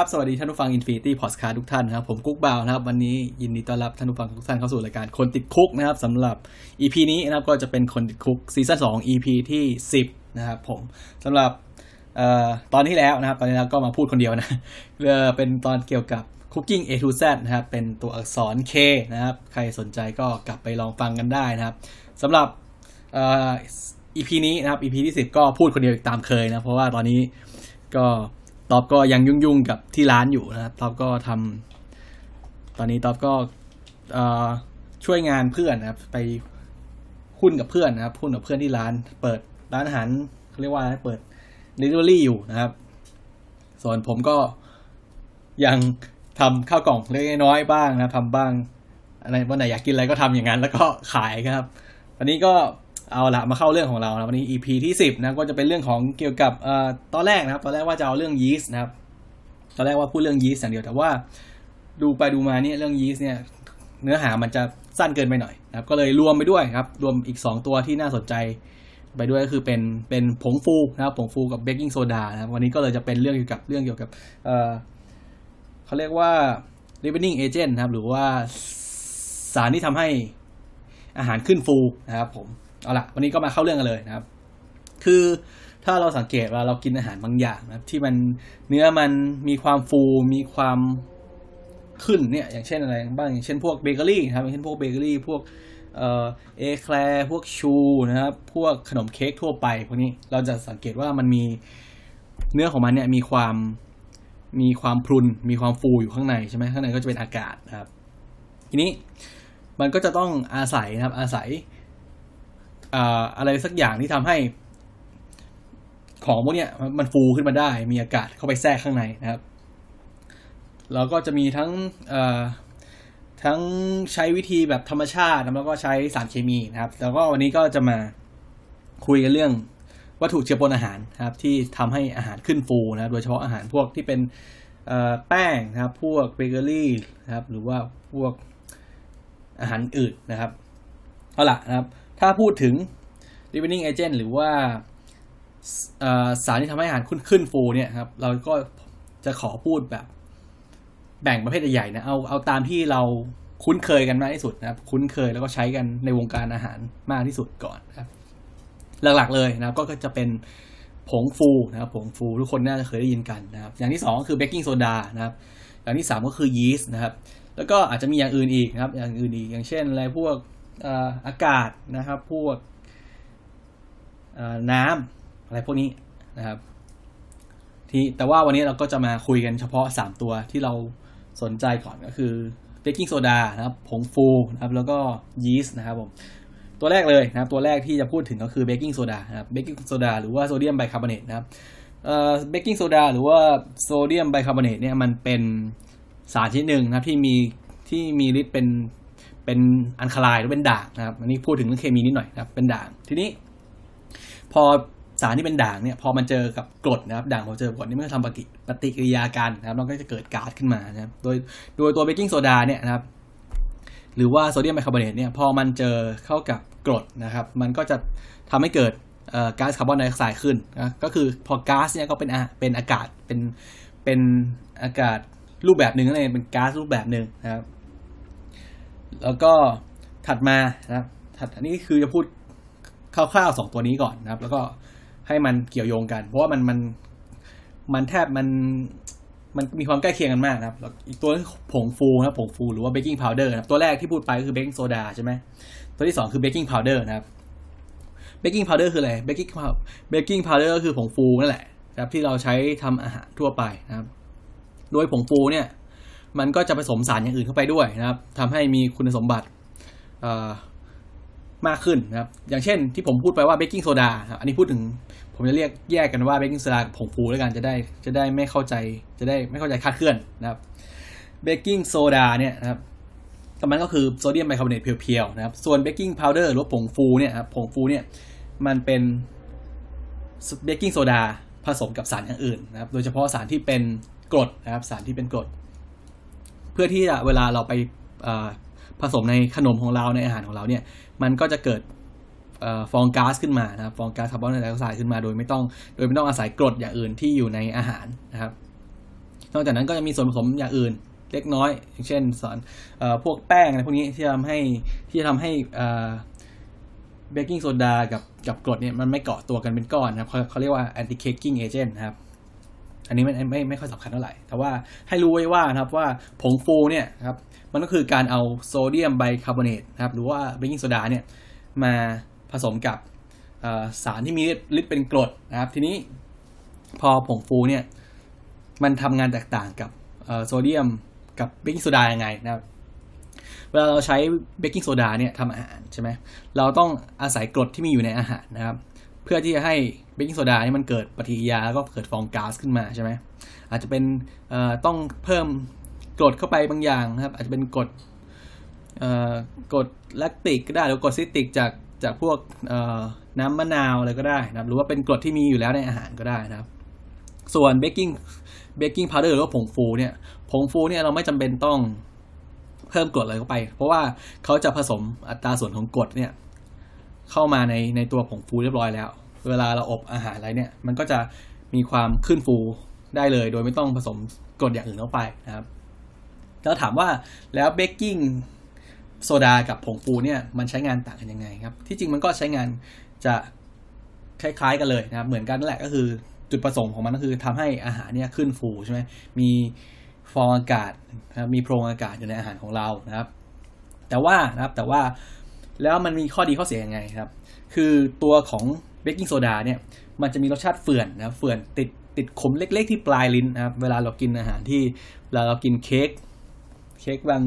สวัสดีครับ สวัสดีท่านผู้ฟัง Infinity Podcast ทุกท่านนะครับ ผมกุ๊กบ่าวนะครับ วันนี้ยินดีต้อนรับท่านผู้ฟังทุกท่านเข้าสู่รายการคนติดคุกนะครับสำหรับ EP นี้นะครับก็จะเป็นคนติดคุกซีซั่น2 EP ที่ 10 นะครับผมสำหรับออตอนที่แล้วนะครับ ตอนนี้เราก็มาพูดคนเดียวนะเอเป็นตอนเกี่ยวกับ Cooking A to Z นะครับ เป็นตัวอักษร K นะครับ ใครสนใจก็กลับไปลองฟังกันได้นะครับสำหรับออ EP นี้นะครับ EP ที่ 10 ก็พูดคนเดียวอีกตามเคยนะเพราะว่าตอนนี้ก็ ตอบก็ยังยุ่งๆกับที่ร้านอยู่นะครับตอบก็ทำตอนนี้ตอบก็ช่วยงานเพื่อนนะครับ ไปหุ้นกับเพื่อนนะครับหุ้นกับเพื่อนที่ร้าน เปิดร้านอาหารเขาเรียกว่าเปิดเดลิเวอรี่อยู่นะครับ ส่วนผมก็ยังทำข้าวกล่องเล็กน้อยบ้างนะทำบ้างอะไรวันไหนอยากกินอะไรก็ทำอย่างนั้น แล้วก็ขายครับวันนี้ก็ เอาละมาเข้าเรื่องของเรานะวันนี้ EP ที่สิบนะก็จะเป็นเรื่องของเกี่ยวกับเอ่อตอนแรกนะครับ ตอนแรกว่าจะเอาเรื่องยีสต์นะครับตอนแรกว่าพูดเรื่องยีสต์อย่างเดียวแต่ว่า ดูไปดูมาเนี่ยเรื่องยีสต์เนี่ยเนื้อหามันจะสั้นเกินไปหน่อยนะครับ ก็เลยรวมไปด้วยครับ รวมอีก 2 ตัวที่น่าสนใจไปด้วยก็คือเป็นเป็นผงฟูนะครับผงฟูกับเบกกิ้งโซดานะครับวันนี้ก็เลยจะเป็นเรื่องเกี่ยวกับเรื่องเกี่ยวกับเอ่อเขาเรียกว่า ripening agent นะครับ หรือว่าสารที่ทำให้อาหารขึ้นฟูนะครับผม เอาละวันนี้ก็มาเข้าเรื่องกันเลยนะครับ คือถ้าเราสังเกตว่าเรากินอาหารบางอย่างนะครับ ที่มันเนื้อมันมีความฟูมีความขึ้นเนี่ย อย่างเช่นอะไรบ้างอย่างเช่นพวกเบเกอรี่ครับอย่างเช่นพวกเบเกอรี่พวกเออเอแคลร์พวกชูนะครับ พวกขนมเค้กทั่วไปพวกนี้เราจะสังเกตว่ามันมีเนื้อของมันเนี่ยมีความมีความพรุนมีความฟูอยู่ข้างในใช่ไหมข้างในก็จะเป็นอากาศนะครับ ทีนี้มันก็จะต้องอาศัยนะครับอาศัย อะไรสักอย่างที่ทำให้ ของพวกเนี้ยมันฟูขึ้นมาได้ มีอากาศเข้าไปแทรกข้างในนะครับเราก็จะมีทั้งทั้งใช้วิธีแบบธรรมชาติแล้วก็ใช้สารเคมีนะครับ แล้วก็วันนี้ก็จะมาคุยกันเรื่องวัตถุเชื้อปนอาหารนะครับ ที่ทำให้อาหารขึ้นฟูนะครับโดยเฉพาะอาหารพวกที่เป็นแป้งนะครับ พวกเบเกอรี่นะครับ หรือว่าพวกอาหารอื่นนะครับเอาล่ะนะครับ ถ้าพูดถึง ripening agent หรือว่าสารที่ทำให้อาหารขึ้นขึ้นฟูเนี่ยครับ เราก็จะขอพูดแบบ แบ่งประเภทใหญ่ๆนะ เอาเอาตามที่เราคุ้นเคยกันมากที่สุดนะครับ คุ้นเคยแล้วก็ใช้กันในวงการอาหารมากที่สุดก่อนครับ หลักๆเลยนะครับ ก็จะเป็นผงฟูนะครับผงฟูทุกคนน่าจะเคยได้ยินกันนะครับ อย่างที่สองก็คือเบกกิ้งโซดานะครับ อย่างที่สามก็คือยีสต์นะครับ แล้วก็อาจจะมีอย่างอื่นอีกนะครับ อย่างอื่นอีกอย่างเช่นอะไรพวก อากาศนะครับ พวกน้ำอะไรพวกนี้นะครับ ที่แต่ว่าวันนี้เราก็จะมาคุยกันเฉพาะ 3 ตัวที่เราสนใจก่อนก็คือเบกกิ้งโซดานะครับผงฟูนะครับ แล้วก็ยีสต์นะครับผมตัวแรกเลยนะครับ ตัวแรกที่จะพูดถึงก็คือเบกกิ้งโซดานะครับเบกกิ้งโซดาหรือว่าโซเดียมไบคาร์บอเนตนะครับเอ่อเบกกิ้งโซดาหรือว่าโซเดียมไบคาร์บอเนตเนี่ยมันเป็นสารชนิดหนึ่งนะครับที่มีที่มีฤทธิ์เป็น เป็น alkali หรือเป็นด่างนะครับอันนี้พูดถึงเรื่องเคมีนิดหน่อยนะครับเป็นด่างทีนี้ พอสารที่เป็นด่างเนี่ยพอมันเจอกับกรดนะครับด่างพอเจอกรดนี่มันก็ทำปฏิกิริยากันนะครับมันก็จะเกิดก๊าซขึ้นมานะครับโดยโดยตัวเบกกิ้งโซดาเนี่ยนะครับหรือว่าโซเดียมไบคาร์บอเนตเนี่ยพอมันเจอเข้ากับกรดนะครับมันก็จะทำให้เกิดก๊าซคาร์บอนไดออกไซด์ขึ้นนะก็คือพอก๊าซเนี่ยก็เป็นเป็นอากาศเป็นเป็นอากาศรูปแบบหนึ่งนั่นเองเป็นก๊าซรูปแบบหนึ่งนะครับ แล้วก็ถัดมานะครับถัดอันนี้คือจะพูดคร่าวๆสองตัวนี้ก่อนนะครับ แล้วก็ให้มันเกี่ยวโยงกัน เพราะว่ามันมันมันแทบมันมันมีความใกล้เคียงกันมากนะครับ อีกตัวผงฟูนะครับผงฟูหรือว่า baking powder นะครับ ตัวแรกที่พูดไปก็คือเบกกิ้งโซดาใช่ไหมตัวที่สองคือ baking powder นะครับ baking powder คืออะไร baking baking powder ก็คือผงฟูนั่นแหละครับที่เราใช้ทำอาหารทั่วไปนะครับ โดยผงฟูเนี่ย มันก็จะผสมสารอย่างอื่นเข้าไปด้วยนะครับทำให้มีคุณสมบัติมากขึ้นนะครับ อย่างเช่นที่ผมพูดไปว่าเบกกิ้งโซดาอันนี้พูดถึงผมจะเรียกแยกกันว่าเบกกิ้งโซดากับผงฟูแล้วกันจะได้จะได้ไม่เข้าใจจะได้ไม่เข้าใจคลาดเคลื่อนนะครับเบกกิ้งโซดาเนี่ยนะครับมันก็คือโซเดียมไบคาร์บอเนต pure ๆนะครับ ส่วน baking powder หรือผงฟูเนี่ยครับผงฟูเนี่ยมันเป็นเบกกิ้งโซดาผสมกับสารอย่างอื่นนะครับ โดยเฉพาะสารที่เป็นกรดนะครับ สารที่เป็นกรด เพื่อที่จะเวลาเราไปผสมในขนมของเราในอาหารของเราเนี่ย มันก็จะเกิดฟองก๊าซขึ้นมานะครับฟองก๊าซคาร์บอนไดออกไซด์ขึ้นมาโดยไม่ต้องโดยไม่ต้องอาศัยกรดอย่างอื่นที่อยู่ในอาหารนะครับ นอกจากนั้นก็จะมีส่วนผสมอย่างอื่นเล็กน้อย อย่างเช่นสารพวกแป้งอะไรพวกนี้ที่ทำให้ที่จะทำให้เบกกิ้งโซดากับกับกรดเนี่ยมันไม่เกาะตัวกันเป็นก้อนนะครับเขาเรียกว่า anti caking agent นะครับ อันนี้ไม่ไม่ไม่ค่อยสำคัญเท่าไหร่ แต่ว่าให้รู้ไว้ว่านะครับว่าผงฟูเนี่ยครับมันก็คือการเอาโซเดียมไบคาร์บอเนตนะครับหรือว่าเบกกิ้งโซดาเนี่ยมาผสมกับสารที่มีฤทธิ์เป็นกรดนะครับ ทีนี้พอผงฟูเนี่ยมันทำงานแตกต่างกับโซเดียมกับเบกกิ้งโซดายังไงนะครับเวลาเราใช้เบกกิ้งโซดาเนี่ยทำอาหารใช่ไหมเราต้องอาศัยกรดที่มีอยู่ในอาหารนะครับ เพื่อที่จะให้เบกกิ้งโซดานี่มันเกิดปฏิกิริยาแล้วก็เกิดฟองก๊าซขึ้นมาใช่ไหมอาจจะเป็นต้องเพิ่มกรดเข้าไปบางอย่างนะครับ อาจจะเป็นกรดกรดแลคติกก็ได้หรือกรดซิตริกจากจากพวกน้ำมะนาวอะไรก็ได้นะครับ หรือว่าเป็นกรดที่มีอยู่แล้วในอาหารก็ได้นะครับ ส่วน baking baking powder หรือว่าผงฟูเนี่ยผงฟูเนี่ยเราไม่จำเป็นต้องเพิ่มกรดอะไรเข้าไป เพราะว่าเขาจะผสมอัตราส่วนของกรดเนี่ย เข้ามาในในตัวผงฟูเรียบร้อยแล้ว เวลาเราอบอาหารอะไรเนี่ย มันก็จะมีความขึ้นฟูได้เลย โดยไม่ต้องผสมกรดอย่างอื่นเข้าไปนะครับ แล้วถามว่าแล้วเบกกิ้งโซดากับผงฟูเนี่ยมันใช้งานต่างกันยังไงครับ ที่จริงมันก็ใช้งานจะคล้าย ๆ กันเลยนะครับ เหมือนกันนั่นแหละก็คือจุดประสงค์ของมันก็คือทำให้อาหารเนี่ยขึ้นฟูใช่ไหมมีฟองอากาศนะมีโพรงอากาศอยู่ในอาหารของเรานะครับ แต่ว่านะครับแต่ว่า แล้วมันมีข้อดีข้อเสียยังไงครับ คือตัวของเบกกิ้งโซดาเนี่ย มันจะมีรสชาติเฟื่อนนะเฟื่อนติดติดขมเล็กๆที่ปลายลิ้นนะครับ เวลาเรากินอาหารที่เวลาเรากินเค้กเค้กบาง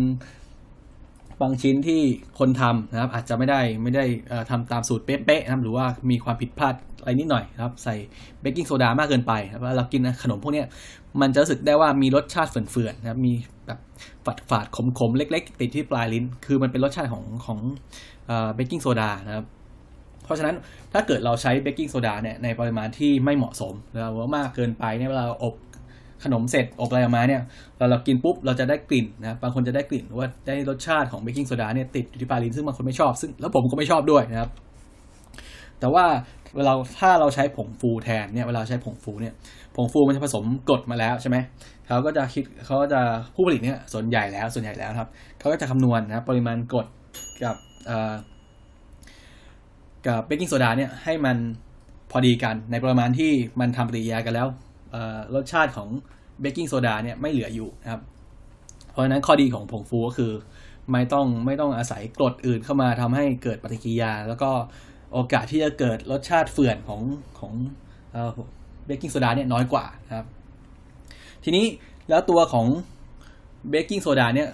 บางชิ้นที่คนทำนะครับ อาจจะไม่ได้ไม่ได้ทำตามสูตรเป๊ะๆนะครับหรือว่ามีความผิดพลาดอะไรนิดหน่อยนะครับ ใส่เบกกิ้งโซดามากเกินไปครับเรากินขนมพวกนี้มันจะรู้สึกได้ว่ามีรสชาติเฝื่อนๆนะครับมีแบบฝาดฝาดขมๆเล็ก ๆ ติดที่ปลายลิ้น คือมันเป็นรสชาติของของ เบกกิ้งโซดานะครับเพราะฉะนั้นถ้าเกิดเราใช้เบกกิ้งโซดาเนี่ยในปริมาณที่ไม่เหมาะสมหรือว่ามากเกินไปเนี่ยเวลาอบขนมเสร็จอบอะไรออกมาเนี่ยเราเรากินปุ๊บเราจะได้กลิ่นนะบางคนจะได้กลิ่นว่าได้รสชาติของเบกกิ้งโซดาเนี่ยติดอยู่ที่ปลายลิ้นซึ่งบางคนไม่ชอบซึ่งแล้วผมก็ไม่ชอบด้วยนะครับ แต่ว่าเวลาถ้าเราใช้ผงฟูแทนเนี่ยเวลาใช้ผงฟูเนี่ยผงฟูมันจะผสมกรดมาแล้วใช่ไหมเขาก็จะคิดเขาจะผู้ผลิตเนี่ยส่วนใหญ่แล้วส่วนใหญ่แล้วครับเขาก็จะคำนวณนะปริมาณกรดกับ กับเบกกิ้งโซดาเนี่ยให้มันพอดีกันในปริมาณที่มันทำปฏิกิริยากันแล้วรสชาติของเบกกิ้งโซดาเนี่ยไม่เหลืออยู่นะครับ เพราะฉะนั้นข้อดีของผงฟูก็คือไม่ต้องไม่ต้องอาศัยกรดอื่นเข้ามาทำให้เกิดปฏิกิริยา แล้วก็โอกาสที่จะเกิดรสชาติเฝื่อนของของเบกกิ้งโซดาเนี่ยน้อยกว่านะครับ ทีนี้แล้วตัวของเบกกิ้งโซดาเนี่ย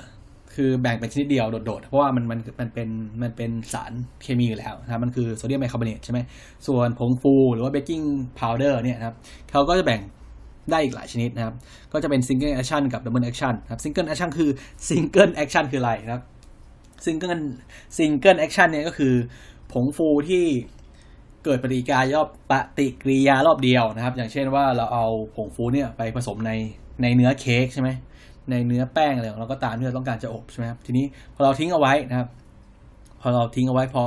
คือแบ่งเป็นชนิดเดียวโดดๆ เพราะว่ามันมันมันเป็นมันเป็นสารเคมีอยู่แล้วนะครับมันคือโซเดียมไบคาร์บอเนตใช่ไหมส่วนผงฟูหรือว่า baking powder เนี่ยนะครับเขาก็จะแบ่งได้อีกหลายชนิดนะครับ ก็จะเป็น single action กับ double action ครับ single action คือ single action คืออะไรครับ single single action เนี่ยก็คือผงฟูที่เกิดปฏิกิริยาปฏิกิริยารอบเดียวนะครับ อย่างเช่นว่าเราเอาผงฟูเนี่ยไปผสมในในเนื้อเค้กใช่ไหม ในเนื้อแป้งอะไรของเราก็ตามที่เราต้องการจะอบใช่ไหมครับทีนี้พอเราทิ้งเอาไว้นะครับ พอเราทิ้งเอาไว้พอ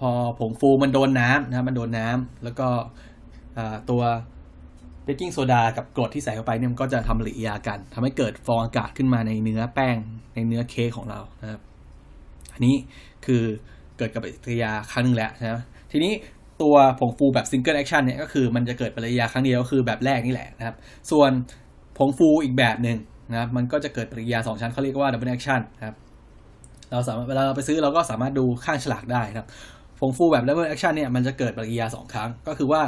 พอผงฟูมันโดนน้ำนะครับมันโดนน้ำแล้วก็ตัวเบกกิ้งโซดากับกรดที่ใส่เข้าไปเนี่ยมันก็จะทำปฏิกิริยากันทำให้เกิดฟองอากาศขึ้นมาในเนื้อแป้งในเนื้อเค้กของเรานะครับ อันนี้คือเกิดกับปฏิกิริยาครั้งนึงแล้วนะทีนี้ตัวผงฟูแบบ single action เนี่ยก็คือมันจะเกิดปฏิกิริยาครั้งเดียวก็คือแบบแรกนี่แหละนะครับ ส่วนผงฟูอีกแบบหนึ่ง นะมันก็จะเกิดปฏิกิริยาสองชั้นเขาเรียกว่า double action นะครับเราสามารถเวลาเราไปซื้อเราก็สามารถดูข้างฉลากได้ครับผงฟูแบบ double action เนี่ยมันจะเกิดปฏิกิริยาสองครั้ง ก็คือว่า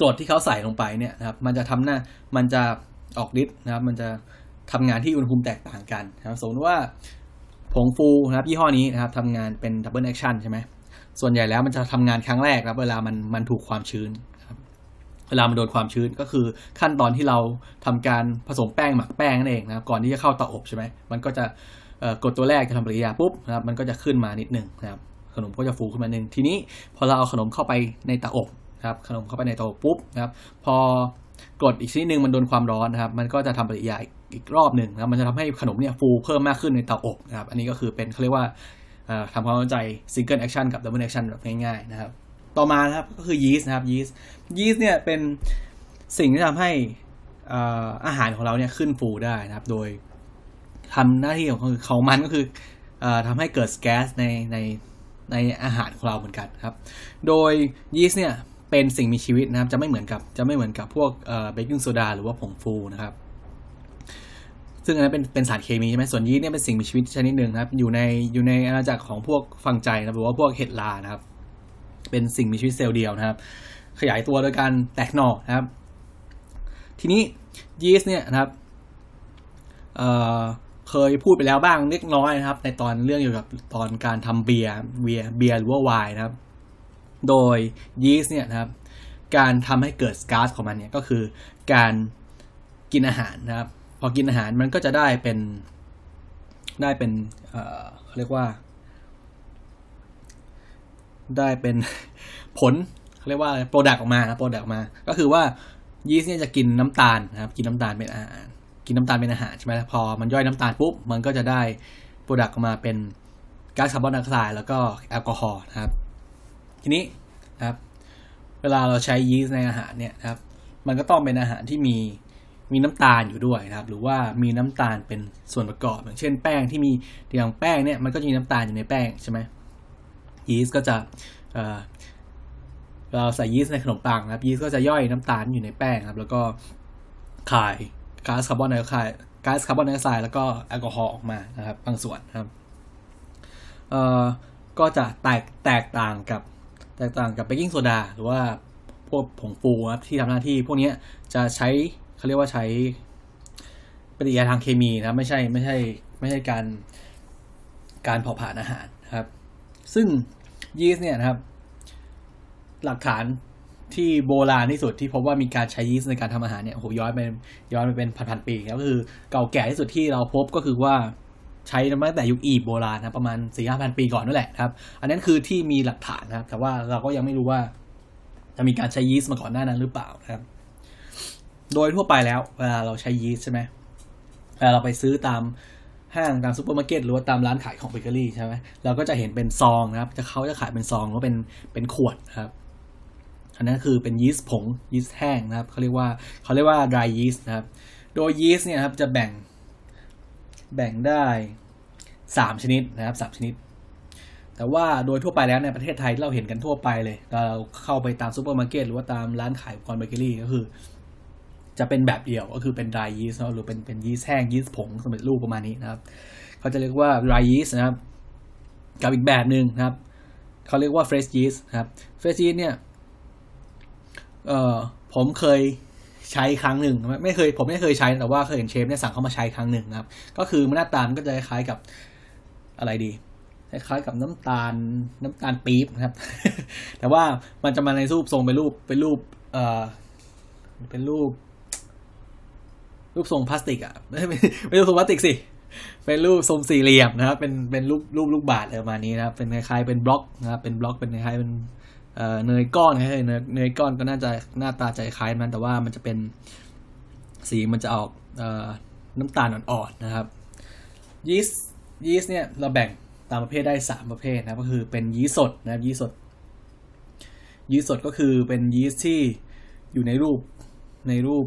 กรดที่เขาใส่ลงไปเนี่ยนะครับมันจะทำหน้ามันจะออกฤทธิ์นะครับ มันจะทำงานที่อุณหภูมิแตกต่างกันนะครับสมมติว่าผงฟูนะครับยี่ห้อนี้นะครับทำงานเป็น double action ใช่ไหมส่วนใหญ่แล้วมันจะทำงานครั้งแรกครับเวลามันมันถูกความชื้น เวลามันโดนความชื้นก็คือขั้นตอนที่เราทำการผสมแป้งหมักแป้งนั่นเองนะครับก่อนที่จะเข้าเตาอบใช่ไหมมันก็จะกรดตัวแรกจะทำปฏิกิริยาปุ๊บนะครับมันก็จะขึ้นมานิดหนึ่งนะครับขนมก็จะฟูขึ้นมาหนึ่งทีนี้พอเราเอาขนมเข้าไปในเตาอบนะครับขนมเข้าไปในเตาอบปุ๊บนะครับพอกรดอีกชนิดหนึ่งมันโดนความร้อนนะครับมันก็จะทำปฏิกิริยาอีกรอบหนึ่งนะครับมันจะทำให้ขนมเนี่ยฟูเพิ่มมากขึ้นในเตาอบนะครับอันนี้ก็คือเป็นเขาเรียกว่าทำความเข้าใจ single action กับ double action แบบง่ายๆนะครับ ต่อมานะครับก็คือยีสต์นะครับยีสต์ยีสต์เนี่ยเป็นสิ่งที่ทำให้อาหารของเราเนี่ยขึ้นฟูได้นะครับ โดยทำหน้าที่ของเขามันก็คืออทำให้เกิดแก๊สในในในอาหารของเราเหมือนกันครับ โดยยีสต์เนี่ยเป็นสิ่งมีชีวิตนะครับ จะไม่เหมือนกับจะไม่เหมือนกับพวกเบกกิ้งโซดาหรือว่าผงฟูนะครับ ซึ่งอันนั้นเป็นเป็นสารเคมีใช่ไหมส่วนยีสต์เนี่ยเป็นสิ่งมีชีวิตชนิดหนึ่งครับ อยู่ในอยู่ในอาณาจักรของพวกฟังใจนะหรือว่าพวกเห็ดลานะครับ เป็นสิ่งมีชีวิตเซลล์เดียวนะครับ ขยายตัวโดยการแตกหน่อนะครับ ทีนี้ยีสต์เนี่ยนะครับเเคยพูดไปแล้วบ้างเล็กน้อยนะครับ ในตอนเรื่องเกี่ยวกับตอนการทำเบียร์เบียร์เบียร์หรือว่าไวน์นะครับ โดยยีสต์เนี่ยนะครับ การทำให้เกิดก๊าซของมันเนี่ยก็คือการกินอาหารนะครับ พอกินอาหารมันก็จะได้เป็นได้เป็นเรียกว่า ได้เป็นผลเขาเรียกว่า product ออกมา product ออกมา ก็คือว่ายีสต์เนี่ยจะกินน้ำตาลนะครับ กินน้ำตาลเป็นอาหาร กินน้ำตาลเป็นอาหารใช่ไหมพอมันย่อยน้ำตาลปุ๊บ มันก็จะได้ product ออกมาเป็นก๊าซคาร์บอนไดออกไซด์แล้วก็แอลกอฮอล์นะครับ ทีนี้นะครับ เวลาเราใช้ยีสต์ในอาหารเนี่ยนะครับ มันก็ต้องเป็นอาหารที่มีมีน้ำตาลอยู่ด้วยนะครับ หรือว่ามีน้ำตาลเป็นส่วนประกอบ อย่างเช่นแป้งที่มีอย่างแป้งเนี่ยมันก็จะมีน้ำตาลอยู่ในแป้งใช่ไหม ยีสต์ก็จะเราใส่ยีสต์ในขนมปังนะครับ ยีสต์ก็จะย่อยน้ำตาลอยู่ในแป้งครับ แล้วก็คายก๊าซคาร์บอนไดออกไซด์ก๊าซคาร์บอนไดออกไซด์แล้วก็แอลกอฮอล์ออกมานะครับ บางส่วนนะครับเอ่อก็จะแตกแตกต่างกับแตกต่างกับเบกกิ้งโซดาหรือว่าพวกผงฟูครับที่ทำหน้าที่ พวกนี้จะใช้เขาเรียกว่าใช้ปฏิกิริยาทางเคมีนะไม่ใช่ไม่ใช่ไม่ใช่การการเผาผลาญอาหารนะครับ ซึ่ง ยีสต์เนี่ยนะครับ หลักฐานที่โบราณที่สุดที่พบว่ามีการใช้ยีสต์ในการทำอาหารเนี่ยโหย้อนไปย้อนไปเป็นพันๆปีแล้วก็คือเก่าแก่ที่สุดที่เราพบก็คือว่าใช้มาตั้งแต่ยุคอียิปต์โบราณนะประมาณสี่ห้าพันปีก่อนนั่นแหละครับ อันนั้นคือที่มีหลักฐานนะครับ แต่ว่าเราก็ยังไม่รู้ว่า จะมีการใช้ยีสต์มาก่อนหน้านั้นหรือเปล่านะครับ โดยทั่วไปแล้วเวลาเราใช้ยีสต์ใช่ไหมเวลาเราไปซื้อตาม ห้างตามซูเปอร์มาร์เก็ตหรือว่าตามร้านขายของเบเกอรี่ใช่ไหมเราก็จะเห็นเป็นซองนะครับจะเขาจะขายเป็นซองหรือว่าเป็นเป็นขวดนะครับอันนั้นคือเป็นยีสต์ผงยีสต์แห้งนะครับเขาเรียกว่าเขาเรียกว่า dry yeast นะครับ โดยยีสต์เนี่ยครับจะแบ่งแบ่งได้สามชนิดนะครับสามชนิด แต่ว่าโดยทั่วไปแล้วในประเทศไทยเราเห็นกันทั่วไปเลย เราเข้าไปตามซูเปอร์มาร์เก็ตหรือว่าตามร้านขายอุปกรณ์เบเกอรี่ก็คือ จะเป็นแบบเดียวก็คือเป็น dry yeast หรือเป็นเป็นยีสต์แห้งยีสต์ผงสำเร็จรูปประมาณนี้นะครับเขาจะเรียกว่า dry yeast นะครับ กับอีกแบบหนึ่งนะครับเขาเรียกว่า fresh yeast นะครับ fresh yeast เนี่ยเอ่อผมเคยใช้ครั้งหนึ่งไม่เคยผมไม่เคยใช้แต่ว่าเคยเห็นเชฟเนี่ยสั่งเข้ามาใช้ครั้งหนึ่งนะครับ ก็คือมันหน้าตามันก็จะคล้ายกับอะไรดีคล้ายกับน้ำตาลน้ำตาลปี๊บนะครับ แต่ว่ามันจะมาในรูปทรงเป็นรูปเป็นรูปเอ่อเป็นรูป รูปทรงพลาสติกอะไม่ไม่รูปทรงพลาสติกสิเป็นรูปทรงสี่เหลี่ยมนะครับ เป็นเป็นรูปรูปลูกบาศก์อะไรประมาณนี้นะครับ เป็นคล้ายๆเป็นบล็อกนะครับเป็นบล็อกเป็นคล้ายๆเป็นเนยก้อนคล้ายๆเนยเนยก้อนก็น่าจะหน้าตาจะคล้ายมันแต่ว่ามันจะเป็นสีมันจะออกน้ำตาลอ่อนๆนะครับยีสต์ยีสต์เนี่ยเราแบ่งตามประเภทได้สามประเภทนะก็คือเป็นยีสต์สดนะครับยีสต์สดยีสต์สดก็คือเป็นยีสต์ที่อยู่ในรูปในรูป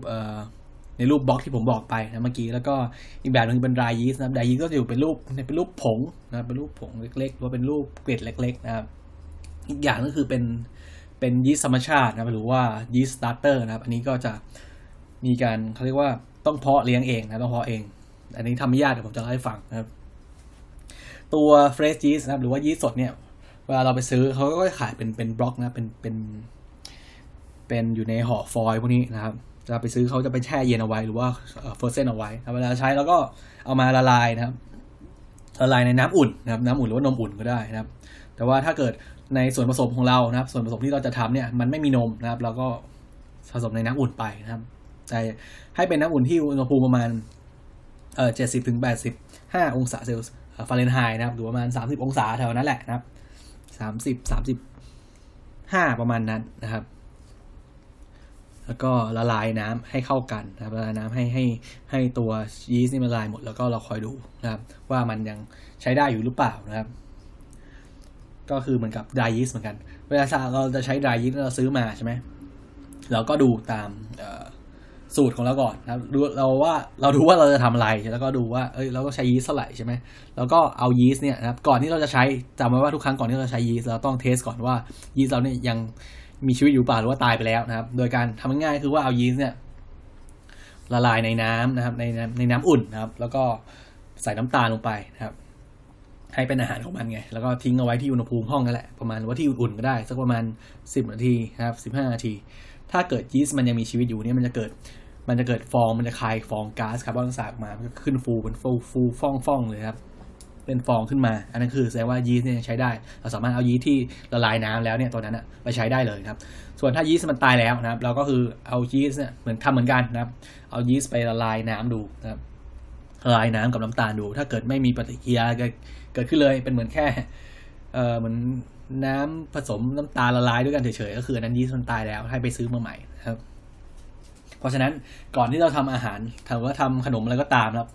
ในรูปบล็อกที่ผมบอกไปนะเมื่อกี้แล้วก็อีกแบบหนึ่งเป็นรายยีสต์นะรายยีสต์ก็จะอยู่เป็นรูปเป็นรูปผงนะเป็นรูปผงเล็กๆหรือว่าเป็นรูปเกล็ดเล็ก ๆ นะครับ อีกอย่างก็คือเป็นเป็นยีสต์ธรรมชาตินะหรือว่า yeast starter นะครับ อันนี้ก็จะมีการเขาเรียกว่าต้องเพาะเลี้ยงเองนะต้องเพาะเอง อันนี้ทำไม่ยากเดี๋ยวผมจะเล่าให้ฟังนะครับ ตัว fresh yeast นะครับหรือว่ายีสต์สดเนี่ยเวลาเราไปซื้อเขาก็ขายเป็นเป็นบล็อกนะเป็นเป็นเป็นอยู่ในห่อฟอยล์พวกนี้นะครับ จะไปซื้อเขาจะไปแช่เย็นเอาไว้หรือว่าเฟอร์เซนเอาไว้เวลาใช้แล้วก็เอามาละลายนะครับละลายในน้ำอุ่นนะครับน้ำอุ่นหรือว่านมอุ่นก็ได้นะครับ แต่ว่าถ้าเกิดในส่วนผสมของเรานะครับ ส่วนผสมที่เราจะทำเนี่ยมันไม่มีนมนะครับ เราก็ผสมในน้ำอุ่นไปนะครับ แต่ให้เป็นน้ำอุ่นที่อุณหภูมิประมาณเอ่อเจ็ดสิบถึงแปดสิบห้าองศาเซลเซียสฟาเรนไฮต์นะครับหรือประมาณสามสิบองศาแถวนั้นแหละนะครับสามสิบสามสิบห้าประมาณนั้นนะครับ แล้วก็ละลายน้ำให้เข้ากันนะครับละลายน้ำให้ให้ให้ตัวยีสต์นี่ละลายหมดแล้วก็เราคอยดูนะครับ ว่ามันยังใช้ได้อยู่หรือเปล่านะครับ ก็คือเหมือนกับดรายยีสต์เหมือนกัน เวลาเราจะใช้ดรายยีสต์เราซื้อมาใช่ไหมเราก็ดูตามสูตรของเราก่อนนะครับดูเราว่าเราดูว่าเราจะทำอะไรแล้วก็ดูว่าเอ้ยเราก็ใช้ยีสต์เท่าไหร่ใช่ไหมแล้วก็เอายีสต์เนี่ยนะครับก่อนที่เราจะใช้จำไว้ว่าทุกครั้งก่อนที่เราใช้ยีสต์เราต้องเทสก่อนว่ายีสต์เราเนี่ยยัง มีชีวิตอยู่เปล่าหรือว่าตายไปแล้วนะครับ โดยการทำง่ายคือว่าเอายีสต์เนี่ยละลายในน้ำนะครับ ในในน้ำอุ่นนะครับ แล้วก็ใส่น้ำตาลลงไปนะครับ ให้เป็นอาหารของมันไง แล้วก็ทิ้งเอาไว้ที่อุณหภูมิห้องนั่นแหละประมาณว่าที่อุ่นๆก็ได้ สักประมาณ 10 นาทีนะครับ15นาที ถ้าเกิดยีสต์มันยังมีชีวิตอยู่เนี่ยมันจะเกิดมันจะเกิดฟองมันจะคายฟองก๊าซคาร์บอนไดออกไซด์ออกมามันก็ขึ้นฟูเป็นฟูฟูฟ่องฟองเลยครับ เป็นฟองขึ้นมา อันนั้นคือแสดงว่ายีสต์เนี่ยใช้ได้ เราสามารถเอายีสต์ที่ละลายน้ำแล้วเนี่ยตัวนั้นอะไปใช้ได้เลยครับ ส่วนถ้ายีสต์มันตายแล้วนะครับ เราก็คือเอายีสต์เนี่ยเหมือนทำเหมือนกันนะครับ เอายีสต์ไปละลายน้ำดูนะครับละลายน้ำกับน้ำตาลดู ถ้าเกิดไม่มีปฏิกิริยาเกิดเกิดขึ้นเลย เป็นเหมือนแค่เอ่อเหมือนน้ำผสมน้ำตาลละลายด้วยกันเฉยๆ ก็คืออันนั้นยีสต์มันตายแล้ว ให้ไปซื้อมาใหม่นะครับ เพราะฉะนั้นก่อนที่เราทำอาหารถามว่าทำขนมอะไรก็ตามครับ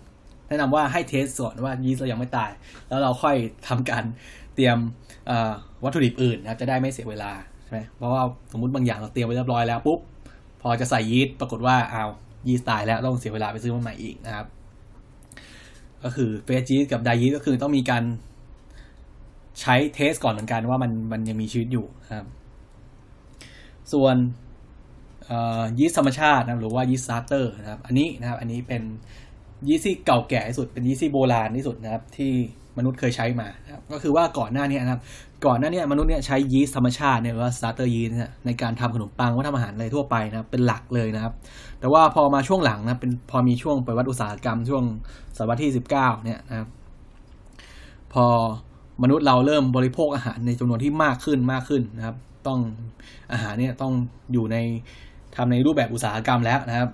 แนะนำว่าให้ test ก่อนว่ายีสต์เรายังไม่ตาย แล้วเราค่อยทำการเตรียมวัตถุดิบอื่นนะครับจะได้ไม่เสียเวลาใช่ไหมเพราะว่าสมมติบางอย่างเราเตรียมไว้เรียบร้อยแล้วปุ๊บพอจะใส่ยีสต์ปรากฏว่าอ้าวยีสต์ตายแล้วต้องเสียเวลาไปซื้อมาใหม่อีกนะครับ ก็คือ fresh yeast กับ dry yeast ก็คือต้องมีการใช้ test ก่อนเหมือนกันว่ามันมันยังมีชีวิตอยู่นะครับ ส่วนยีสต์ธรรมชาตินะหรือว่า yeast starter นะครับ อันนี้นะครับ อันนี้เป็น ยีสต์ที่เก่าแก่ที่สุดเป็นยีสต์ที่โบราณที่สุดนะครับ ที่มนุษย์เคยใช้มาครับก็คือว่าก่อนหน้านี้นะครับ ก่อนหน้านี้มนุษย์เนี่ยใช้ยีสต์ธรรมชาติเนี่ยหรือว่า starter yeast ในการทำขนมปังว่าทำอาหารอะไรทั่วไปนะครับเป็นหลักเลยนะครับ แต่ว่าพอมาช่วงหลังนะเป็นพอมีช่วงปฏิวัติอุตสาหกรรมช่วงศตวรรษที่สิบเก้านี่ยนะครับ พอมนุษย์เราเริ่มบริโภคอาหารในจำนวนที่มากขึ้นมากขึ้นนะครับ ต้องอาหารเนี่ยต้องอยู่ในทำในรูปแบบอุตสาหกรรมแล้วนะครับ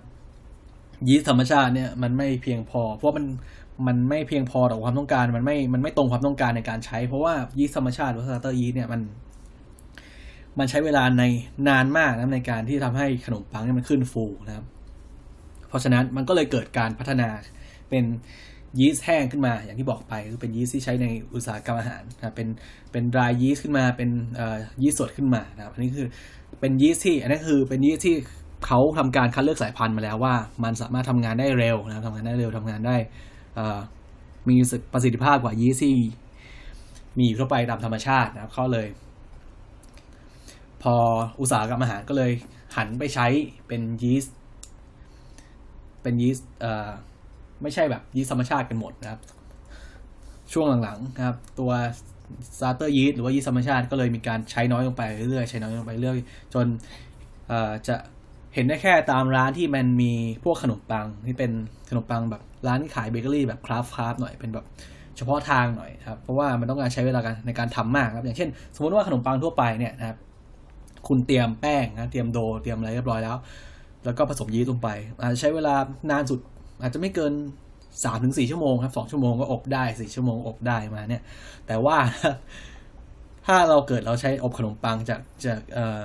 ยีสต์ธรรมชาติเนี่ยมันไม่เพียงพอ เพราะมันมันไม่เพียงพอต่อความต้องการมันไม่มันไม่ตรงความต้องการในการใช้ เพราะว่ายีสต์ธรรมชาติหรือสตาร์เตอร์ยีสต์เนี่ยมัน มันใช้เวลาในนานมากนะในการที่ทำให้ขนมปังเนี่ยมันขึ้นฟูนะครับ เพราะฉะนั้นมันก็เลยเกิดการพัฒนาเป็นยีสต์แห้งขึ้นมา อย่างที่บอกไปคือเป็นยีสต์ที่ใช้ในอุตสาหกรรมอาหารนะเป็นเป็นดรายยีสต์ขึ้นมาเป็นยีสต์สดขึ้นมานะครับอันนี้คือเป็นยีสต์ที่อันนี้คือเป็นยีสต์ที่ เขาทำการคัดเลือกสายพันธุ์มาแล้วว่า มันสามารถทำงานได้เร็วนะทำงานได้เร็วทำงานได้มีประสิทธิภาพกว่ายีสต์ที่มีอยู่ทั่วไปตามธรรมชาตินะครับเขาเลย พออุตสาหกรรมอาหารก็เลยหันไปใช้เป็นยีสต์เป็นยีสต์ไม่ใช่แบบยีสต์ธรรมชาติกันหมดนะครับ ช่วงหลังๆนะครับ ตัว starter yeast หรือว่ายีสต์ธรรมชาติก็เลยมีการใช้น้อยลงไปเรื่อยๆใช้น้อยลงไปเรื่อยจนจะ เห็นได้แค่ตามร้านที่มันมีพวกขนมปังที่เป็นขนมปังแบบร้านที่ขายเบเกอรี่แบบ craft craft หน่อยเป็นแบบเฉพาะทางหน่อยครับเพราะว่ามันต้องการใช้เวลาการในการทำมากครับอย่างเช่น สมมติว่าขนมปังทั่วไปเนี่ยนะครับคุณเตรียมแป้งนะเตรียมโดเตรียมอะไรเรียบร้อยแล้ว แล้วก็ผสมยีสต์ลงไป อาจจะใช้เวลานานสุด อาจจะไม่เกินสามถึงสี่ชั่วโมงครับสองชั่วโมงก็อบได้สี่ชั่วโมงอบได้มาเนี่ย แต่ว่าถ้าเราเกิดเราใช้อบขนมปังจากจากเอ่อ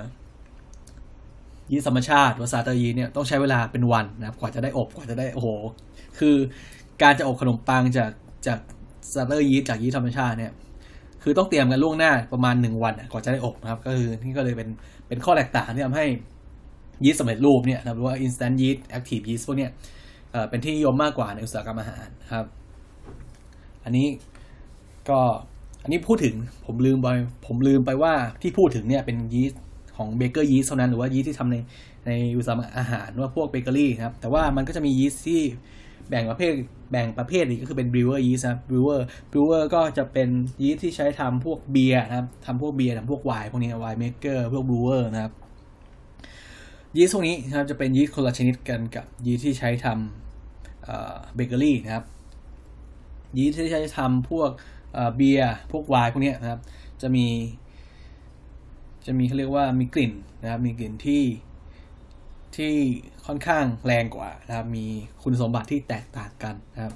ยีสต์ธรรมชาติหรือซาเตอร์ยีเนี่ยต้องใช้เวลาเป็นวันนะครับกว่าจะได้อบกว่าจะได้โอ้โหคือการจะอบขนมปังจากจาก starter yeast จากยีสต์ธรรมชาติเนี่ยคือต้องเตรียมกันล่วงหน้าประมาณหนึ่งวันก่อนจะได้อบนะครับ ก็คือนี่ก็เลยเป็นเป็นข้อแตกต่างที่ทำให้ยีสต์สำเร็จรูปเนี่ยหรือว่า instant yeast active yeast พวกเนี้ยเป็นที่นิยมมากกว่าในอุตสาหกรรมอาหารครับ อันนี้ก็อันนี้พูดถึงผมลืมไปผมลืมไปว่าที่พูดถึงเนี่ยเป็นยีสต์ ของ baker yeast เท่านั้น หรือว่ายีสต์ที่ทำในในอุตสาหกรรมอาหารว่าพวกเบเกอรี่ครับ แต่ว่ามันก็จะมียีสต์ที่แบ่งประเภทแบ่งประเภทอีกก็คือเป็น brewer yeast ครับ brewer brewer ก็จะเป็นยีสต์ที่ใช้ทำพวกเบียร์นะครับทำพวกเบียร์ทำพวกไวน์พวกนี้ wine maker พวก brewer นะครับยีสต์พวกนี้นะครับจะเป็นยีสต์คนละชนิดกันกับยีสต์ที่ใช้ทำเบเกอรี่นะครับยีสต์ที่ใช้ทำพวกเบียร์พวกไวน์พวกนี้นะครับจะมี จะมีเขาเรียกว่ามีกลิ่นนะครับ มีกลิ่นที่ที่ค่อนข้างแรงกว่านะครับ มีคุณสมบัติที่แตกต่างกันนะครับ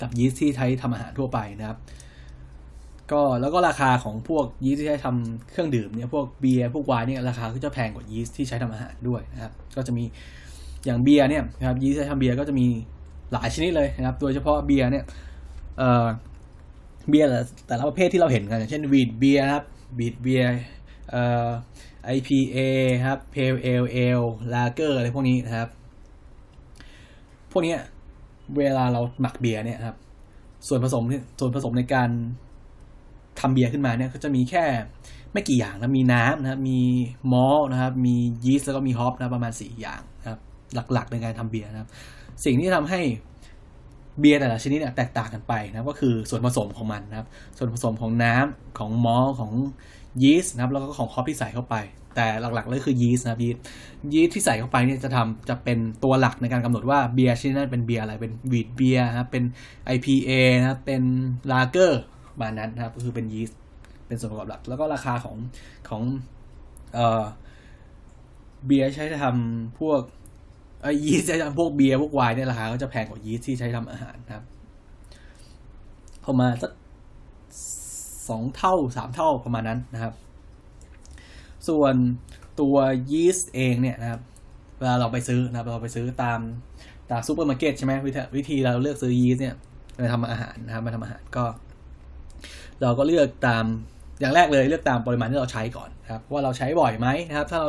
กับยีสต์ที่ใช้ทำอาหารทั่วไปนะครับ ก็แล้วก็ราคาของพวกยีสต์ที่ใช้ทำเครื่องดื่มเนี่ยพวกเบียร์พวกไวน์เนี่ยราคาก็จะแพงกว่ายีสต์ที่ใช้ทำอาหารด้วยนะครับ ก็จะมีอย่างเบียร์เนี่ยนะครับยีสต์ที่ทำเบียร์ก็จะมีหลายชนิดเลยนะครับ โดยเฉพาะเบียร์เนี่ยเอ่อเบียร์แต่ละประเภทที่เราเห็นกันอย่างเช่นวีดเบียร์ครับวีดเบียร์ เอ่อ IPA ครับ Pale Ale Ale Lager อะไรพวกนี้นะครับ พวกนี้เวลาเราหมักเบียร์เนี่ยครับ ส่วนผสมส่วนผสมในการทำเบียร์ขึ้นมาเนี่ยก็จะมีแค่ไม่กี่อย่างนะมีน้ำนะครับมีมอลนะครับ มียีสต์แล้วก็มีฮอปนะประมาณสี่อย่างนะครับ หลักๆในการทำเบียร์นะครับ สิ่งที่ทำให้เบียร์แต่ละชนิดเนี่ยแตกต่างกันไปนะก็คือส่วนผสมของมันนะครับ ส่วนผสมของน้ำของมอลต์ของ ยีสต์นะครับแล้วก็ของฮอปที่ใส่เข้าไป แต่หลักๆเลยคือยีสต์นะยีสต์ยีสต์ที่ใส่เข้าไปเนี่ยจะทำจะเป็นตัวหลักในการกำหนดว่าเบียร์ชนิดนั้นเป็นเบียร์อะไรเป็น wheat beer นะครับเป็น IPA นะครับเป็นลาเกอร์มานั้นนะครับก็คือเป็นยีสต์เป็นส่วนประกอบหลัก แล้วก็ราคาของของเอ่อเบียร์ใช้ทำพวกไอ้ยีสต์ใช้ทำพวกเบียร์พวกไวน์เนี่ยราคาก็จะแพงกว่ายีสต์ที่ใช้ทำอาหารนะครับประมาณสัก สองเท่าสามเท่าประมาณนั้นนะครับ ส่วนตัวยีสต์เองเนี่ยนะครับเวลาเราไปซื้อนะครับเราไปซื้อตามตามซูเปอร์มาร์เก็ตใช่ไหมวิธีวิธีเราเลือกซื้อยีสต์เนี่ยมาทำอาหารนะครับมาทำอาหารก็ เราก็เลือกตามอย่างแรกเลยเลือกตามปริมาณที่เราใช้ก่อนนะครับว่าเราใช้บ่อยไหมนะครับ ถ้าเรา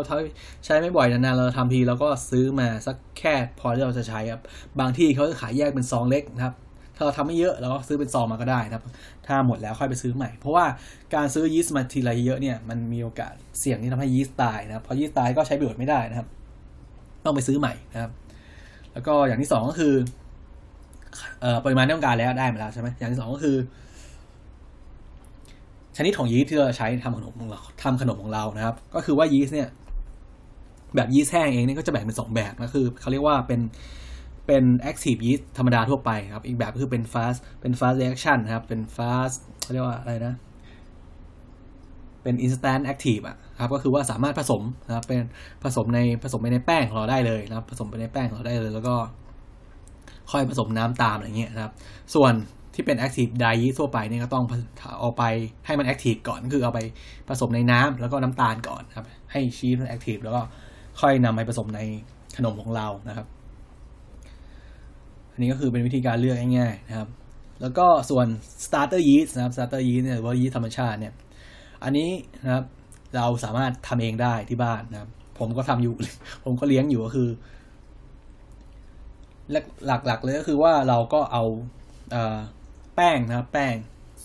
ใช้ไม่บ่อยนานๆเราทำทีเราก็ซื้อมาสักแค่พอที่เราจะใช้ครับบางที่เขาจะขายแยกเป็นซองเล็กนะครับ ถ้าเราทำไม่เยอะเราก็ซื้อเป็นซองมาก็ได้นะครับ ถ้าหมดแล้วค่อยไปซื้อใหม่ เพราะว่าการซื้อยีสต์มาทีไรเยอะเนี่ยมันมีโอกาสเสี่ยงที่ทำให้ยีสต์ตายนะครับพอยีสต์ตายก็ใช้ประโยชน์ไม่ได้นะครับ ต้องไปซื้อใหม่นะครับ แล้วก็อย่างที่สองก็คือปริมาณที่ต้องการแล้วได้มาแล้วใช่ไหมอย่างที่สองก็คือ ชนิดของยีสต์ที่เราใช้ทำขนมของเราทำขนมของเรานะครับ ก็คือว่ายีสต์เนี่ยแบบยีสต์แห้งเองเนี่ยก็จะแบ่งเป็นสองแบบก็คือเขาเรียกว่าเป็น เป็น active yeast ธรรมดาทั่วไปครับ อีกแบบก็คือเป็น fast เป็น fast reaction นครับ เป็น fast เขาเรียกว่าอะไรนะ เป็น instant active อะครับ ก็คือว่าสามารถผสมนะครับ เป็นผสมในผสมไปในแป้งของเราได้เลยนะครับ ผสมไปในแป้งของเราได้เลย แล้วก็ค่อยผสมน้ำตามอะไรเงี้ยนะครับ ส่วนที่เป็น active dye yeast ทั่วไปเนี่ยก็ต้องเอาไปให้มัน active ก่อน คือเอาไปผสมในน้ำแล้วก็น้ำตาลก่อนครับ ให้ชีสมัน active แล้วก็ค่อยนำไปผสมในขนมของเรานะครับ อันนี้ก็คือเป็นวิธีการเลือกง่ายๆนะครับ แล้วก็ส่วน starter yeast นะครับ starter yeast เนี่ยหรือว่า yeast ธรรมชาติเนี่ย อันนี้นะครับเราสามารถทำเองได้ที่บ้านนะครับ ผมก็ทำอยู่ ผมก็เลี้ยงอยู่ก็คือหลักๆเลยก็คือว่าเราก็เอาเอแป้งนะครับ แป้ง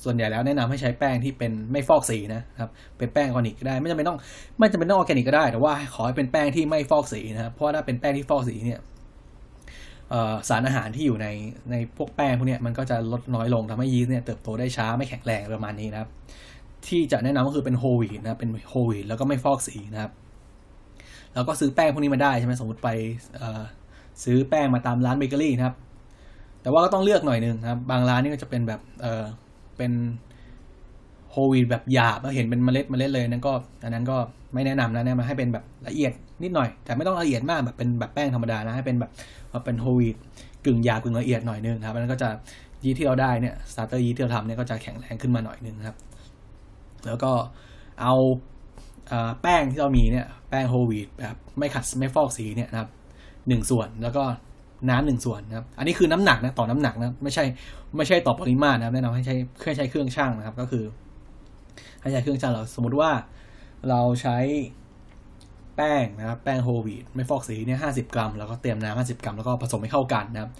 ส่วนใหญ่แล้วแนะนำให้ใช้แป้งที่เป็นไม่ฟอกสีนะครับเป็นแป้งออร์แกนิกก็ได้ ไม่จำเป็นต้องไม่จำเป็นต้องออร์แกนิกก็ได้ แต่ว่าขอให้เป็นแป้งที่ไม่ฟอกสีนะครับเพราะว่าถ้าเป็นแป้งที่ฟอกสีเนี่ย สารอาหารที่อยู่ในในพวกแป้งพวกนี้มันก็จะลดน้อยลงทำให้ยีสต์เนี่ยเติบโตได้ช้าไม่แข็งแรงประมาณนี้นะครับ ที่จะแนะนำก็คือเป็นโฮวีตนะเป็นโฮวีตแล้วก็ไม่ฟอกสีนะครับแล้วก็ซื้อแป้งพวกนี้มาได้ใช่ไหมสมมติไปซื้อแป้งมาตามร้านเบเกอรี่นะครับ แต่ว่าก็ต้องเลือกหน่อยนึงนะครับ บางร้านนี่ก็จะเป็นแบบเออเป็น whole wheat แบบหยาบแล้วเห็นเป็นเมล็ดเมล็ดเลยนั่นก็อันนั้นก็ไม่แนะนำนะแนะนำให้เป็นแบบละเอียดนิดหน่อย แต่ไม่ต้องละเอียดมากแบบเป็นแบบแป้งธรรมดานะให้เป็นแบบ ว่าเป็น whole wheat กึ่งหยาบกึ่งละเอียดหน่อยนึงครับนั้นก็จะยีสต์ที่เราได้เนี่ย starter ยีสต์ที่เราทำเนี่ยก็จะแข็งแรงขึ้นมาหน่อยนึงครับ แล้วก็เอาแป้งที่เรามีเนี่ยแป้งโฮวีตแบบไม่ขัดไม่ฟอกสีเนี่ยนะครับหนึ่งส่วนแล้วก็น้ำหนึ่งส่วนนะครับ อันนี้คือน้ำหนักนะต่อน้ำหนักนะไม่ใช่ไม่ใช่ต่อปริมาตรนะครับแนะนำให้ใช้เครื่องใช้เครื่องช่างนะครับ ก็คือให้ใช้เครื่องช่างเราสมมติว่าเราใช้ ป้งนะครับแป้งโฮลวีตไม่ฟอกสีเนี่ยห้าสิบกรัม แล้วก็เตรียมน้ำห้าสิบกรัม แล้วก็ผสมให้เข้ากันนะครับ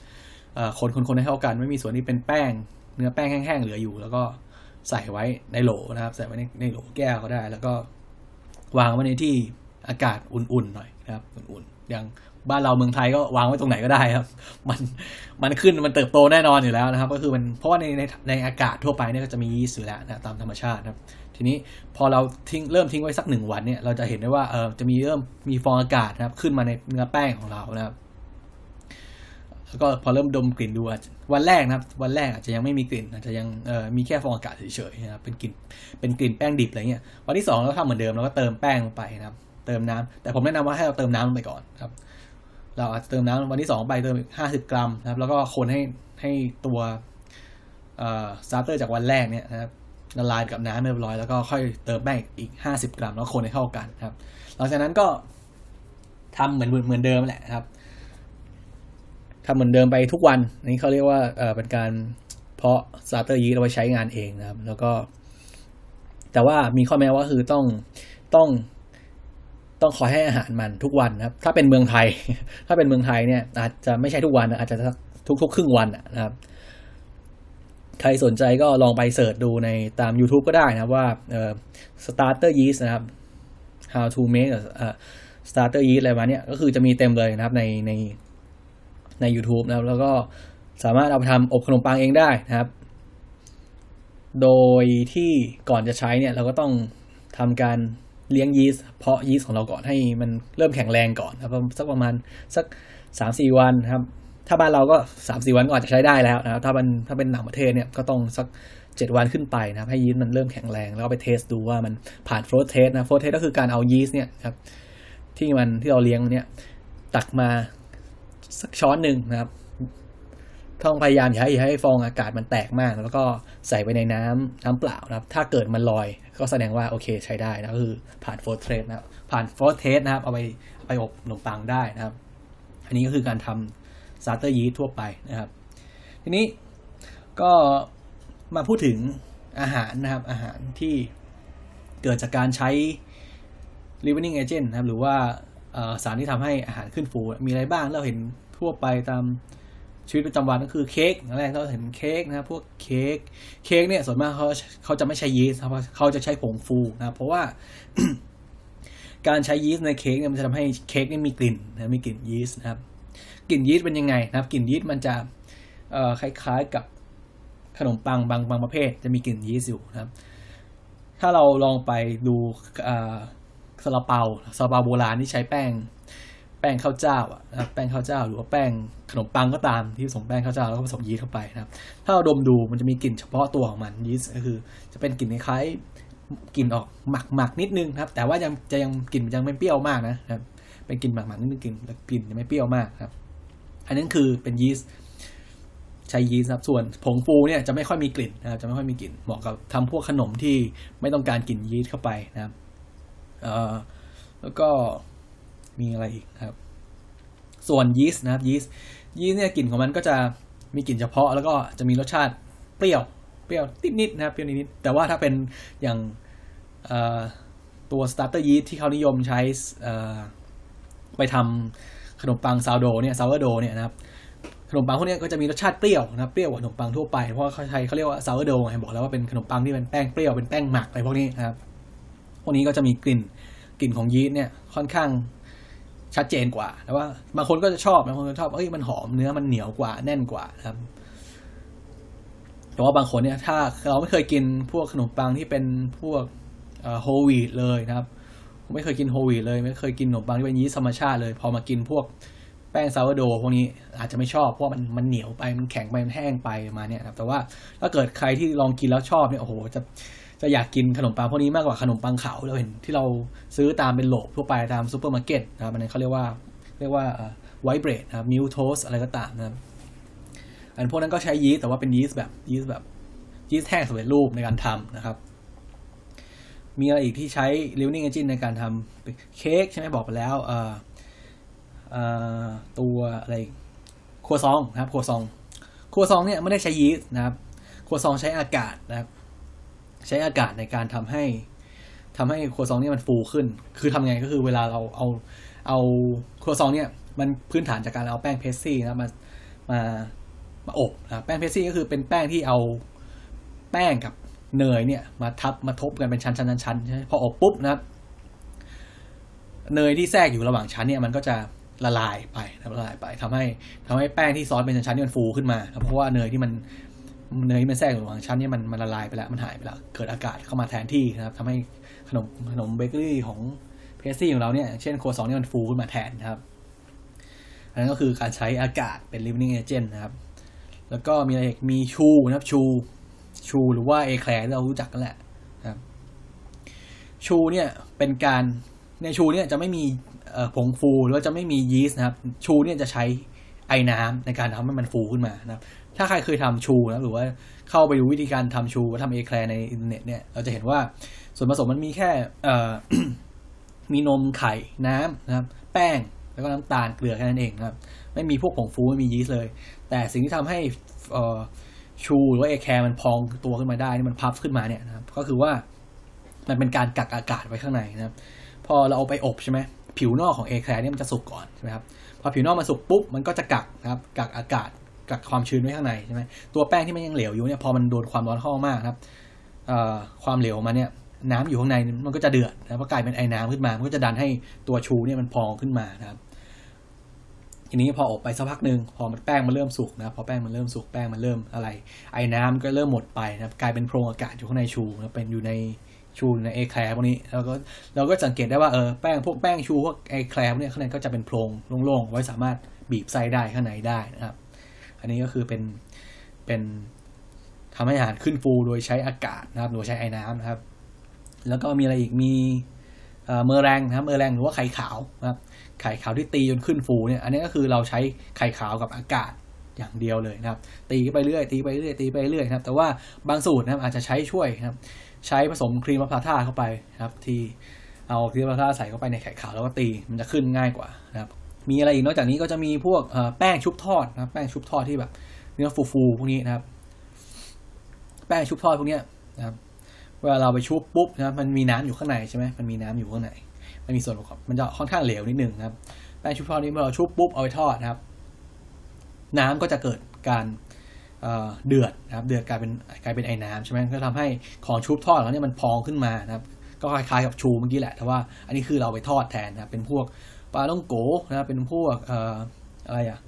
คนคนคนให้เข้ากันไม่มีส่วนที่เป็นแป้ง เนื้อแป้งแห้งๆเหลืออยู่ แล้วก็ใส่ไว้ในโหลนะครับ ใส่ไว้ในในโหลแก้วก็ได้ แล้วก็วางไว้ในที่อากาศอุ่นๆหน่อยนะครับอุ่นๆอย่างบ้านเราเมืองไทยก็วางไว้ตรงไหนก็ได้ครับ มันมันขึ้นมันเติบโตแน่นอนอยู่แล้วนะครับ ก็คือมันเพราะว่าในในในอากาศทั่วไปเนี่ยก็จะมียีสต์อยู่แล้วนะตามธรรมชาติครับ ทีนี้พอเราทิ้งเริ่มทิ้งไว้สักหนึ่งวันเนี่ยเราจะเห็นได้ว่าเออจะมีเริ่มมีฟองอากาศนะครับ ขึ้นมาในเนื้อแป้งของเรานะครับแล้วก็พอเริ่มดมกลิ่นดูวันแรกนะครับ วันแรกอาจจะยังไม่มีกลิ่นอาจจะยังมีแค่ฟองอากาศเฉยๆนะครับเป็นกลิ่นเป็นกลิ่นแป้งดิบอะไรเงี้ยวันที่สองเราทำเหมือนเดิมเราก็เติมแป้งลงไปนะครับ เติมน้ำแต่ผมแนะนำว่าให้เราเติมน้ำลงไปก่อนครับ เราอาจจะเติมน้ำวันที่สองไปเติมอีกห้าสิบกรัมนะครับ แล้วก็คนให้ให้ตัวสตาร์เตอร์จากวันแรกเนี่ยนะครับ ละลายกับน้ำเรียบร้อยแล้วก็ค่อยเติมแป้งอีกห้าสิบกรัมแล้วคนให้เข้ากันครับ หลังจากนั้นก็ทำเหมือนเหมือนเดิมแหละครับทำเหมือนเดิมไปทุกวันนี่เขาเรียกว่าเออเป็นการเพาะ starter ยีสต์เอาไว้ใช้งานเองนะครับ แล้วก็ แต่ว่ามีข้อแม้ว่าคือต้องต้องต้องคอยให้อาหารมันทุกวันนะครับ ถ้าเป็นเมืองไทย ถ้าเป็นเมืองไทยเนี่ย อาจจะไม่ใช่ทุกวันอาจจะทุกๆ ครึ่งวันนะครับ ใครสนใจก็ลองไป search ดูในตาม YouTube ก็ได้นะครับว่า starter yeast นะครับ how to make starter yeast อะไรมาเนี่ยก็คือจะมีเต็มเลยนะครับในในใน YouTube นะครับ แล้วก็สามารถเอาไปทำอบขนมปังเองได้นะครับ โดยที่ก่อนจะใช้เนี่ยเราก็ต้องทำการเลี้ยงยีสต์เพาะยีสต์ของเราก่อนให้มันเริ่มแข็งแรงก่อนครับสักประมาณสักสามสี่วันครับ ถ้าบ้านเราก็สามสี่วันก็อาจจะใช้ได้แล้วนะครับถ้าเป็นถ้าเป็นต่างประเทศเนี่ยก็ต้องสักเจ็ดวันขึ้นไปนะครับให้ยีสต์มันเริ่มแข็งแรง แล้วไป test ดูว่ามันผ่าน float test นะ float test ก็คือการเอายีสต์เนี่ยครับที่มันที่เราเลี้ยงเนี่ยตักมาสักช้อนหนึ่งนะครับต้องพยายามอย่าให้อย่าให้ฟองอากาศมันแตกมาก แล้วก็ใส่ไปในน้ำน้ำเปล่านะครับ ถ้าเกิดมันลอยก็แสดงว่าโอเคใช้ได้นะก็คือผ่าน float test นะผ่าน float test นะครับเอาไปไปอบขนมปังได้นะครับ อันนี้ก็คือการทำ ซาร์เตอร์ยีทั่วไปนะครับ ทีนี้ก็มาพูดถึงอาหารนะครับ อาหารที่เกิดจากการใช้ living agent นะครับ หรือว่าสารที่ทำให้อาหารขึ้นฟู มีอะไรบ้างเราเห็นทั่วไปตามชีวิตประจำวันก็คือเค้กอย่างแรกเราเห็นเค้กนะครับพวกเค้กเค้กเนี่ยส่วนมากเขาเขาจะไม่ใช้ยีสต์เขาจะใช้ผงฟูนะเพราะว่าการใช้ยีสต์ในเค้กเนี่ยมันจะทำให้เค้กนี่มีกลิ่นนะมีกลิ่นยีสต์นะครับ กลิ่นยีสต์เป็นยังไงนะครับกลิ่นยีสต์มันจะคล้ายๆกับขนมปังบางบางประเภท จะมีกลิ่นยีสต์อยู่นะครับ ถ้าเราลองไปดูซาลาเปาซาลาเปาโบราณที่ใช้แป้ง แป้งข้าวเจ้าอะแป้งข้าวเจ้า หรือว่าแป้งขนมปังก็ตามที่ผสมแป้งข้าวเจ้าแล้วก็ผสมยีสต์เข้าไปนะครับ ถ้าเราดมดูมันจะมีกลิ่นเฉพาะตัวของมันยีสต์ก็คือ จะเป็นกลิ่นคล้ายกลิ่นออกหมักหมักนิดนึงครับ แต่ว่ายังจะยังกลิ่นยังไม่เปรี้ยวมากนะครับ เป็นกลิ่นหมักหมักนิดนึงกลิ่นกลิ่นยังไม่เปรี้ยวมากครับ อันนั้นคือเป็นยีสต์ใช้ยีสต์ครับส่วนผงฟูเนี่ยจะไม่ค่อยมีกลิ่นนะครับจะไม่ค่อยมีกลิ่นเหมาะกับทำพวกขนมที่ไม่ต้องการกลิ่นยีสต์เข้าไปนะครับเอ่อแล้วก็มีอะไรอีกครับ ส่วนยีสต์นะครับยีสต์ยีสต์เนี่ยกลิ่นของมันก็จะมีกลิ่นเฉพาะแล้วก็จะมีรสชาติเปรี้ยวเปรี้ยวนิดๆนะครับเปรี้ยวนิดๆแต่ว่าถ้าเป็นอย่างตัวสตาร์เตอร์ยีสต์ที่เขานิยมใช้ ไปทำขนมปังซาวโดเนี่ยซาวโดเนี่ยนะครับขนมปังพวกนี้ก็จะมีรสชาติเปรี้ยวนะครับเปรี้ยวกว่าขนมปังทั่วไปเพราะเขาใช้เขาเรียกว่าซาวโดไงบอกแล้วว่าเป็นขนมปังที่เป็นแป้งเปรี้ยวเป็นแป้งหมักอะไรพวกนี้นะครับพวกนี้ก็จะมีกลิ่นกลิ่นของยีสต์เนี่ยค่อนข้างชัดเจนกว่าแต่ว่าบางคนก็จะชอบบางคนก็ชอบเอ้ยมันหอมเนื้อมันเหนียวกว่าแน่นกว่านะครับแต่ว่าบางคนเนี่ยถ้าเราไม่เคยกินพวกขนมปังที่เป็นพวกโฮลวีตเลยนะครับ ไม่เคยกินโฮวีเลย ไม่เคยกินขนมปังที่เป็นยีสต์ธรรมชาติเลย พอมากินพวกแป้งซาวโดพวกนี้อาจจะไม่ชอบเพราะมันมันเหนียวไปมันแข็งไปมันแห้งไปมาเนี่ยครับแต่ว่าถ้าเกิดใครที่ลองกินแล้วชอบเนี่ยโอ้โหจะจะอยากกินขนมปังพวกนี้มากกว่าขนมปังขาวเราเห็นที่เราซื้อตามเป็น loaf ทั่วไปตามซูเปอร์มาร์เก็ตนะครับอันนี้เขาเรียกว่าเรียกว่า white bread นะครับ milk toast อะไรก็ตามนะครับอันพวกนั้นก็ใช้ยีสต์แต่ว่าเป็นยีสต์แบบยีสต์แบบยีสต์แห้งสำเร็จรูปในการทำนะครับ มีอะไรอีกที่ใช้ leavening agent ในการทำเค้กใช่ไหมบอกไปแล้วเอ่อตัวอะไรครัวซองนะครับครัวซองครัวซองเนี่ยไม่ได้ใช้ยีสต์นะครับครัวซองใช้อากาศนะครับ ใช้อากาศในการทำให้ทำให้ครัวซองเนี่ยมันฟูขึ้น คือทำไงก็คือเวลาเราเอาเอาครัวซองเนี่ยมันพื้นฐานจากการเอาแป้งเพสซี่นะมามามาอบนะแป้งเพสซี่ก็คือเป็นแป้งที่เอาแป้งกับ เนยเนี่ยมาทับมาทบกันเป็นชั้นชั้นชั้นชั้นใช่ไหมพออบปุ๊บนะครับเนยที่แทรกอยู่ระหว่างชั้นเนี่ยมันก็จะละลายไปละลายไปทำให้ทำให้แป้งที่ซอสเป็นชั้นๆนี่มันฟูขึ้นมาเพราะว่าเนยที่มันเนยที่มันแทรกอยู่ระหว่างชั้นนี่มันมันละลายไปแล้วมันหายไปแล้วเกิดอากาศเข้ามาแทนที่นะครับทำให้ขนมขนมเบเกอรี่ของเพสซี่ของเราเนี่ยเช่นโคซองนี่มันฟูขึ้นมาแทนนะครับอันนั้นก็คือการใช้อากาศเป็น living agent นะครับ แล้วก็มีอะไรอีกมีชูนะครับชู ชูหรือว่าเอแคลร์ที่เรารู้จักกันแหละนะครับชูเนี่ยเป็นการในชูเนี่ยจะไม่มีผงฟูหรือว่าจะไม่มียีสต์นะครับ ชูเนี่ยจะใช้ไอน้ำในการทำให้มันฟูขึ้นมานะครับ ถ้าใครเคยทำชูนะหรือว่าเข้าไปดูวิธีการทำชูทำเอแคลร์ในอินเทอร์เน็ตเนี่ยเราจะเห็นว่าส่วนผสมมันมีแค่มีนมไข่น้ำนะครับ แป้งแล้วก็น้ำตาลเกลือแค่นั้นเองนะครับ ไม่มีพวกผงฟูไม่มียีสต์เลย แต่สิ่งที่ทำให้ ชูหรือว่าเอแคลร์มันพองตัวขึ้นมาได้นี่มันพับขึ้นมาเนี่ยนะครับ ก็คือว่ามันเป็นการกักอากาศไว้ข้างในนะครับ พอเราเอาไปอบใช่ไหมผิวนอกของเอแคลเนี่ยมันจะสุกก่อนใช่ไหมครับพอผิวนอกมันสุกปุ๊บมันก็จะกักนะครับกักอากาศกักความชื้นไว้ข้างในใช่ไหมตัวแป้งที่มันยังเหลวอยู่เนี่ยพอมันโดนความร้อนเข้ามากนะครับความเหลวมาเนี่ยน้ำอยู่ข้างในมันก็จะเดือดนะพอกลายเป็นไอ้น้ำขึ้นมา มันก็จะดันให้ตัวชูเนี่ยมันพองขึ้นมานะครับ ทีนี้พออบไปสักพักหนึ่งพอมันแป้งมันเริ่มสุกนะพอแป้งมันเริ่มสุกแป้งมันเริ่มอะไร ไอ้น้ำก็เริ่มหมดไปนะกลายเป็นโพรงอากาศอยู่ข้างในชูนะเป็นอยู่ในชูในเอแคลร์พวกนี้เราก็เราก็สังเกตได้ว่าเออแป้งพวกแป้งชูพวกไอแคลร์เนี่ยข้างในก็จะเป็นโพรงโล่งๆไว้สามารถบีบไส้ได้ข้างในได้นะครับ อันนี้ก็คือเป็นเป็นทำให้อาหารขึ้นฟูโดยใช้อากาศนะครับโดยใช้ไอ้น้ำนะครับ แล้วก็มีอะไรอีกมีเมอแรงนะครับเมอแรงหรือว่าไข่ขาวนะครับ ไข่ขาวที่ตีจนขึ้นฟูเนี่ย อันนี้ก็คือเราใช้ไข่ขาวกับอากาศอย่างเดียวเลยนะครับ ตีไปเรื่อยตีไปเรื่อยตีไปเรื่อยนะครับ แต่ว่าบางสูตรนะครับอาจจะใช้ช่วยนะครับ ใช้ผสมครีมมะพร้าวท่าเข้าไปนะครับ ที่เอาครีมมะพร้าวท่าใส่เข้าไปในไข่ขาวแล้วก็ตีมันจะขึ้นง่ายกว่านะครับ มีอะไรอีกนอกจากนี้ก็จะมีพวกแป้งชุบทอดนะแป้งชุบทอดที่แบบ เนื้อฟูๆพวกนี้นะครับ แป้งชุบทอดพวกนี้นะครับเวลาเราไปชุบปุ๊บนะครับมันมีน้ำอยู่ข้างในใช่ไหมมันมีน้ำอยู่ข้างใน มันมีส่วนประกอบมันจะค่อนข้างเหลวนิดนึงนะครับแป้งชุบทอดนี้เมื่อเราชุบปุ๊บเอาไปทอดนะครับ น้ำก็จะเกิดการเดือดนะครับ เดือดกลายเป็นกลายเป็นไอ้น้ำใช่ไหมก็ทำให้ของชุบทอดแล้วเนี่ยมันพองขึ้นมานะครับ ก็คล้ายๆกับชูเมื่อกี้แหละแต่ว่าอันนี้คือเราไปทอดแทนนะเป็นพวกปลาต้องโกนะครับเป็นพวกอะไรอะ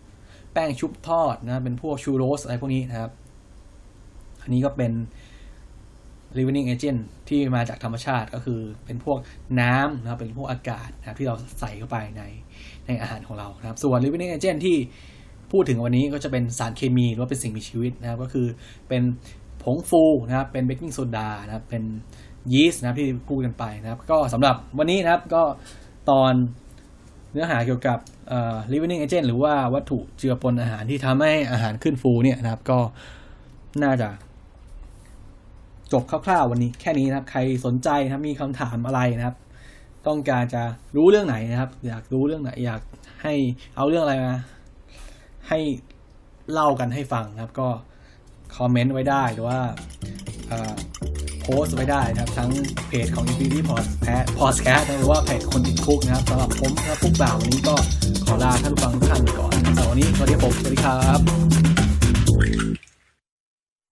แป้งชุบทอดนะเป็นพวกชูโรสอะไรพวกนี้นะครับ อันนี้ก็เป็น living agent ที่มาจากธรรมชาติก็คือเป็นพวกน้ำนะครับเป็นพวกอากาศนะครับที่เราใส่เข้าไปในในอาหารของเรานะครับ ส่วน living agent ที่พูดถึงวันนี้ก็จะเป็นสารเคมีหรือว่าเป็นสิ่งมีชีวิตนะครับ ก็คือเป็นผงฟูนะครับ เป็นเบกกิ้งโซดานะครับเป็นยีสต์นะครับที่พูดกันไปนะครับ ก็สำหรับวันนี้นะครับก็ตอนเนื้อหาเกี่ยวกับ living agent หรือว่าวัตถุเจือปนอาหารที่ทำให้อาหารขึ้นฟูเนี่ยนะครับก็น่าจะ จบคร่าวๆวันนี้แค่นี้นะครับ ใครสนใจนะครับมีคำถามอะไรนะครับ ต้องการจะรู้เรื่องไหนนะครับ อยากรู้เรื่องไหน อยากให้เอาเรื่องอะไรมาให้เล่ากันให้ฟังนะครับ ก็คอมเมนต์ไว้ได้หรือว่าโพสไว้ได้นะครับ ทั้งเพจของ Infinity Podcast Podcast หรือว่าเพจคนติดคุกนะครับสำหรับผมนะครับพวกบ่าววันนี้ก็ขอลาท่านฟังทุกท่านก่อนสำหรับวันนี้สวัสดีผมสวัสดีครับ